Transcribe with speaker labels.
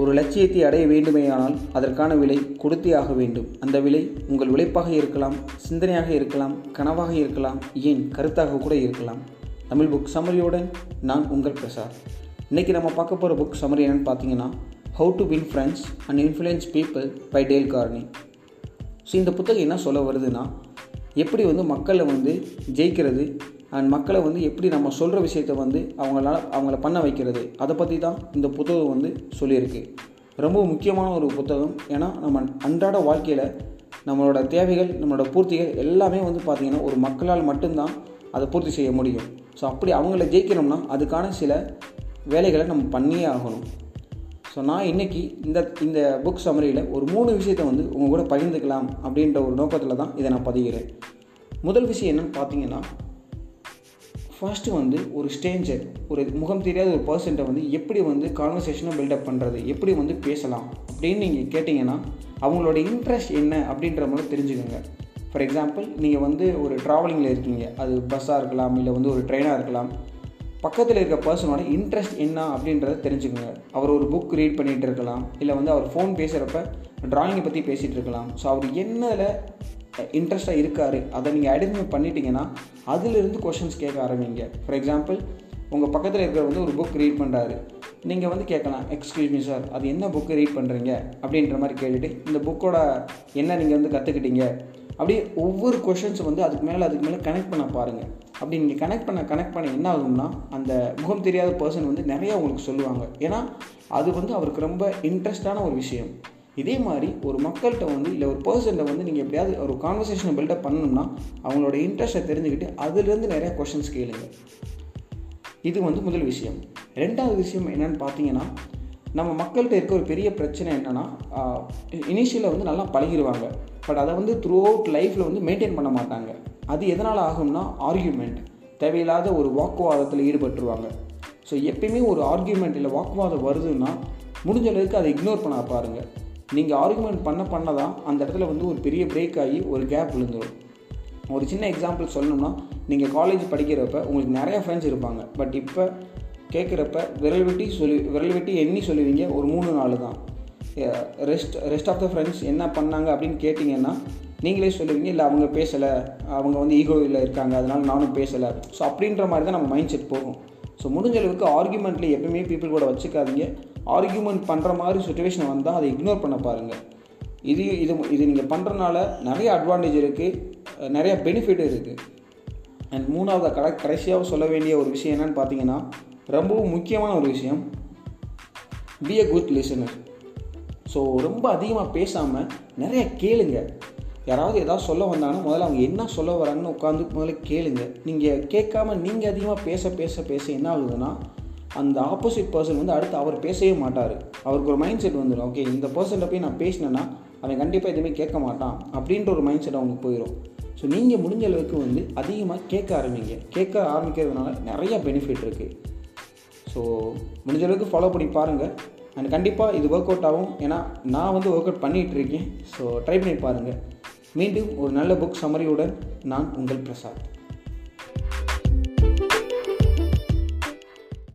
Speaker 1: ஒரு லட்சியத்தை அடைய வேண்டுமேயானால் அதற்கான விலை கொடுத்தே ஆக வேண்டும். அந்த விலை உங்கள் உழைப்பாக இருக்கலாம் சிந்தனையாக இருக்கலாம் கனவாக இருக்கலாம் ஏன் கருத்தாக கூட இருக்கலாம். தமிழ் புக் சமரியுடன் நான் உங்கள் பிரசாத் இன்றைக்கி நம்ம பார்க்க போகிற புக் சமரி என்னென்னு பார்த்தீங்கன்னா how to win friends and influence people by Dale Carnegie so இந்த புத்தகம் என்ன சொல்ல வருதுன்னா எப்படி வந்து மக்களை வந்து ஜெயிக்கிறது அண்ட் மக்களை வந்து எப்படி நம்ம சொல்கிற விஷயத்த வந்து அவங்களால அவங்கள பண்ண வைக்கிறது அதை பற்றி தான் இந்த புத்தகம் வந்து சொல்லியிருக்கு. ரொம்ப முக்கியமான ஒரு புத்தகம். ஏன்னா நம்ம அன்றாட வாழ்க்கையில் நம்மளோட தேவைகள் நம்மளோட பூர்த்திகள் எல்லாமே வந்து பார்த்திங்கன்னா ஒரு மக்களால் மட்டும்தான் அதை பூர்த்தி செய்ய முடியும். ஸோ அப்படி அவங்கள ஜெயிக்கணும்னா அதுக்கான சில வேலைகளை நம்ம பண்ணியே ஆகணும். ஸோ நான் இன்றைக்கி இந்த இந்த புக் சமரியில் ஒரு மூணு விஷயத்தை வந்து உங்கள் கூட பகிர்ந்துக்கலாம் அப்படின்ற ஒரு நோக்கத்தில் தான் இதை நான் பதிகிறேன். முதல் விஷயம் என்னென்னு பார்த்தீங்கன்னா ஃபர்ஸ்ட்டு வந்து ஒரு ஸ்டேஞ்சர் ஒரு முகம் தெரியாத ஒரு பர்சன்ட்டை வந்து எப்படி வந்து கான்வர்சேஷனை பில்டப் பண்ணுறது எப்படி வந்து பேசலாம் அப்படின்னு நீங்கள் கேட்டிங்கன்னா அவங்களோட இன்ட்ரெஸ்ட் என்ன அப்படின்ற மாதிரி தெரிஞ்சுக்கோங்க. ஃபார் எக்ஸாம்பிள் நீங்கள் வந்து ஒரு ட்ராவலிங்கில் இருக்கீங்க. அது பஸ்ஸாக இருக்கலாம் இல்லை வந்து ஒரு ட்ரெயினாக இருக்கலாம். பக்கத்தில் இருக்க பர்சனோட இன்ட்ரெஸ்ட் என்ன அப்படின்றத தெரிஞ்சுக்கோங்க. அவர் ஒரு புக் ரீட் பண்ணிகிட்டு இருக்கலாம். இல்லை வந்து அவர் ஃபோன் பேசுகிறப்ப ட்ராயிங்கை பற்றி பேசிகிட்டு இருக்கலாம். ஸோ அவர் என்னதில் இன்ட்ரெஸ்ட்டாக இருக்கார் அதை நீங்கள் ஐடென்டிஃபை பண்ணிட்டீங்கன்னா அதிலிருந்து கொஷின்ஸ் கேட்க ஆரம்பிங்க. ஃபார் எக்ஸாம்பிள் உங்கள் பக்கத்தில் இருக்கிற வந்து ஒரு புக் ரீட் பண்ணுறாரு நீங்கள் வந்து கேட்கலாம் எக்ஸ்கியூஸ் மீ சார் அது என்ன புக்கு ரீட் பண்ணுறீங்க அப்படின்ற மாதிரி கேட்டுட்டு இந்த புக்கோட என்ன நீங்கள் வந்து கற்றுக்கிட்டீங்க அப்படியே ஒவ்வொரு கொஷின்ஸும் வந்து அதுக்கு மேலே அதுக்கு மேலே கனெக்ட் பண்ண பாருங்கள் அப்படி நீங்கள் கனெக்ட் பண்ண கனெக்ட் பண்ண என்ன ஆகும்னா அந்த முகம் தெரியாத பர்சன் வந்து நிறையா உங்களுக்கு சொல்லுவாங்க. ஏன்னா அது வந்து அவருக்கு ரொம்ப இன்ட்ரெஸ்டான ஒரு விஷயம். இதே மாதிரி ஒரு மக்கள்கிட்ட வந்து இல்லை ஒரு பர்சனில் வந்து நீங்கள் எப்படியாவது ஒரு கான்வர்சேஷனை பில்டப் பண்ணணும்னா அவங்களோட இன்ட்ரெஸ்ட்டை தெரிஞ்சுக்கிட்டு அதுலேருந்து நிறையா கொஷின்ஸ் கேளுங்க. இது வந்து முதல் விஷயம். ரெண்டாவது விஷயம் என்னென்னு பார்த்தீங்கன்னா நம்ம மக்கள்கிட்ட இருக்க ஒரு பெரிய பிரச்சனை என்னென்னா இனிஷியலில் வந்து நல்லா பழகிடுவாங்க பட் அதை வந்து த்ரூ அவுட் லைஃப்பில் வந்து மெயின்டைன் பண்ண மாட்டாங்க. அது எதனால் ஆகும்னா ஆர்கியூமெண்ட் தேவையில்லாத ஒரு வாக்குவாதத்தில் ஈடுபட்டுருவாங்க. ஸோ எப்பயுமே ஒரு ஆர்கியூமெண்ட் இல்லை வாக்குவாதம் வருதுன்னா முடிஞ்ச அளவுக்கு அதை இக்னோர் பண்ண பாருங்கள் நீங்கள் ஆர்குமெண்ட் பண்ண பண்ண தான் அந்த இடத்துல வந்து ஒரு பெரிய பிரேக் ஆகி ஒரு கேப் விழுந்துடும் ஒரு சின்ன எக்ஸாம்பிள் சொல்லணும்னா நீங்கள் காலேஜ் படிக்கிறப்ப உங்களுக்கு நிறையா ஃப்ரெண்ட்ஸ் இருப்பாங்க. பட் இப்போ கேட்குறப்ப விரல் வெட்டி சொல்லி விரல் வெட்டி எண்ணி சொல்லுவீங்க ஒரு மூணு நாள் தான். Rest rest of the friends என்ன பண்ணாங்க அப்படின்னு கேட்டிங்கன்னா நீங்களே சொல்லுவீங்க இல்லை அவங்க பேசலை அவங்க வந்து ஈகோவில் இருக்காங்க அதனால் நானும் பேசலை. ஸோ அப்படின்ற மாதிரி தான் நம்ம மைண்ட் செட் போகும். ஸோ முடிஞ்ச அளவுக்கு ஆர்குமெண்ட்டில் எப்பவுமே பீப்புள் கூட வச்சுக்காதீங்க. ஆர்கியூமெண்ட் பண்ணுற மாதிரி சுச்சுவேஷன் வந்தால் அதை இக்னோர் பண்ண பாருங்கள் இது இது இது நீங்கள் பண்ணுறனால நிறைய அட்வான்டேஜ் இருக்குது நிறைய பெனிஃபிட் இருக்குது அண்ட் மூணாவது கடை கடைசியாக சொல்ல வேண்டிய ஒரு விஷயம் என்னென்னு பார்த்தீங்கன்னா ரொம்பவும் முக்கியமான ஒரு விஷயம். Be a good listener so ரொம்ப அதிகமாக பேசாமல் நிறைய கேளுங்க. யாராவது ஏதாவது சொல்ல வந்தாங்கன்னா முதல்ல அவங்க என்ன சொல்ல வராங்கன்னு உட்காந்து முதல்ல கேளுங்க. நீங்கள் கேட்காம நீங்கள் அதிகமாக பேச பேச பேச என்ன ஆகுதுன்னா அந்த ஆப்போசிட் பர்சன் வந்து அடுத்து அவர் பேசவே மாட்டார். அவருக்கு ஒரு மைண்ட் செட் வந்துடும் ஓகே இந்த பர்சன்ட்ட போய் நான் பேசினேன்னா அவன் கண்டிப்பாக எதுவுமே கேட்க மாட்டான். அப்படின்ற ஒரு மைண்ட் செட் அவங்களுக்கு போயிடும் ஸோ நீங்கள் முடிஞ்ச அளவுக்கு வந்து அதிகமாக கேட்க ஆரம்பிங்க. கேட்க ஆரம்பிக்கிறதுனால நிறைய பெனிஃபிட் இருக்குது ஸோ முடிஞ்ச அளவுக்கு ஃபாலோ பண்ணி பாருங்கள் அண்ட் கண்டிப்பாக இது ஒர்க் அவுட் ஆகும். ஏன்னா நான் வந்து ஒர்க் அவுட் பண்ணிகிட்டு இருக்கேன். ஸோ ட்ரை பண்ணி பாருங்கள் மீண்டும் ஒரு நல்ல புக் சமரியுடன் நான் உங்கள் பிரசாத்.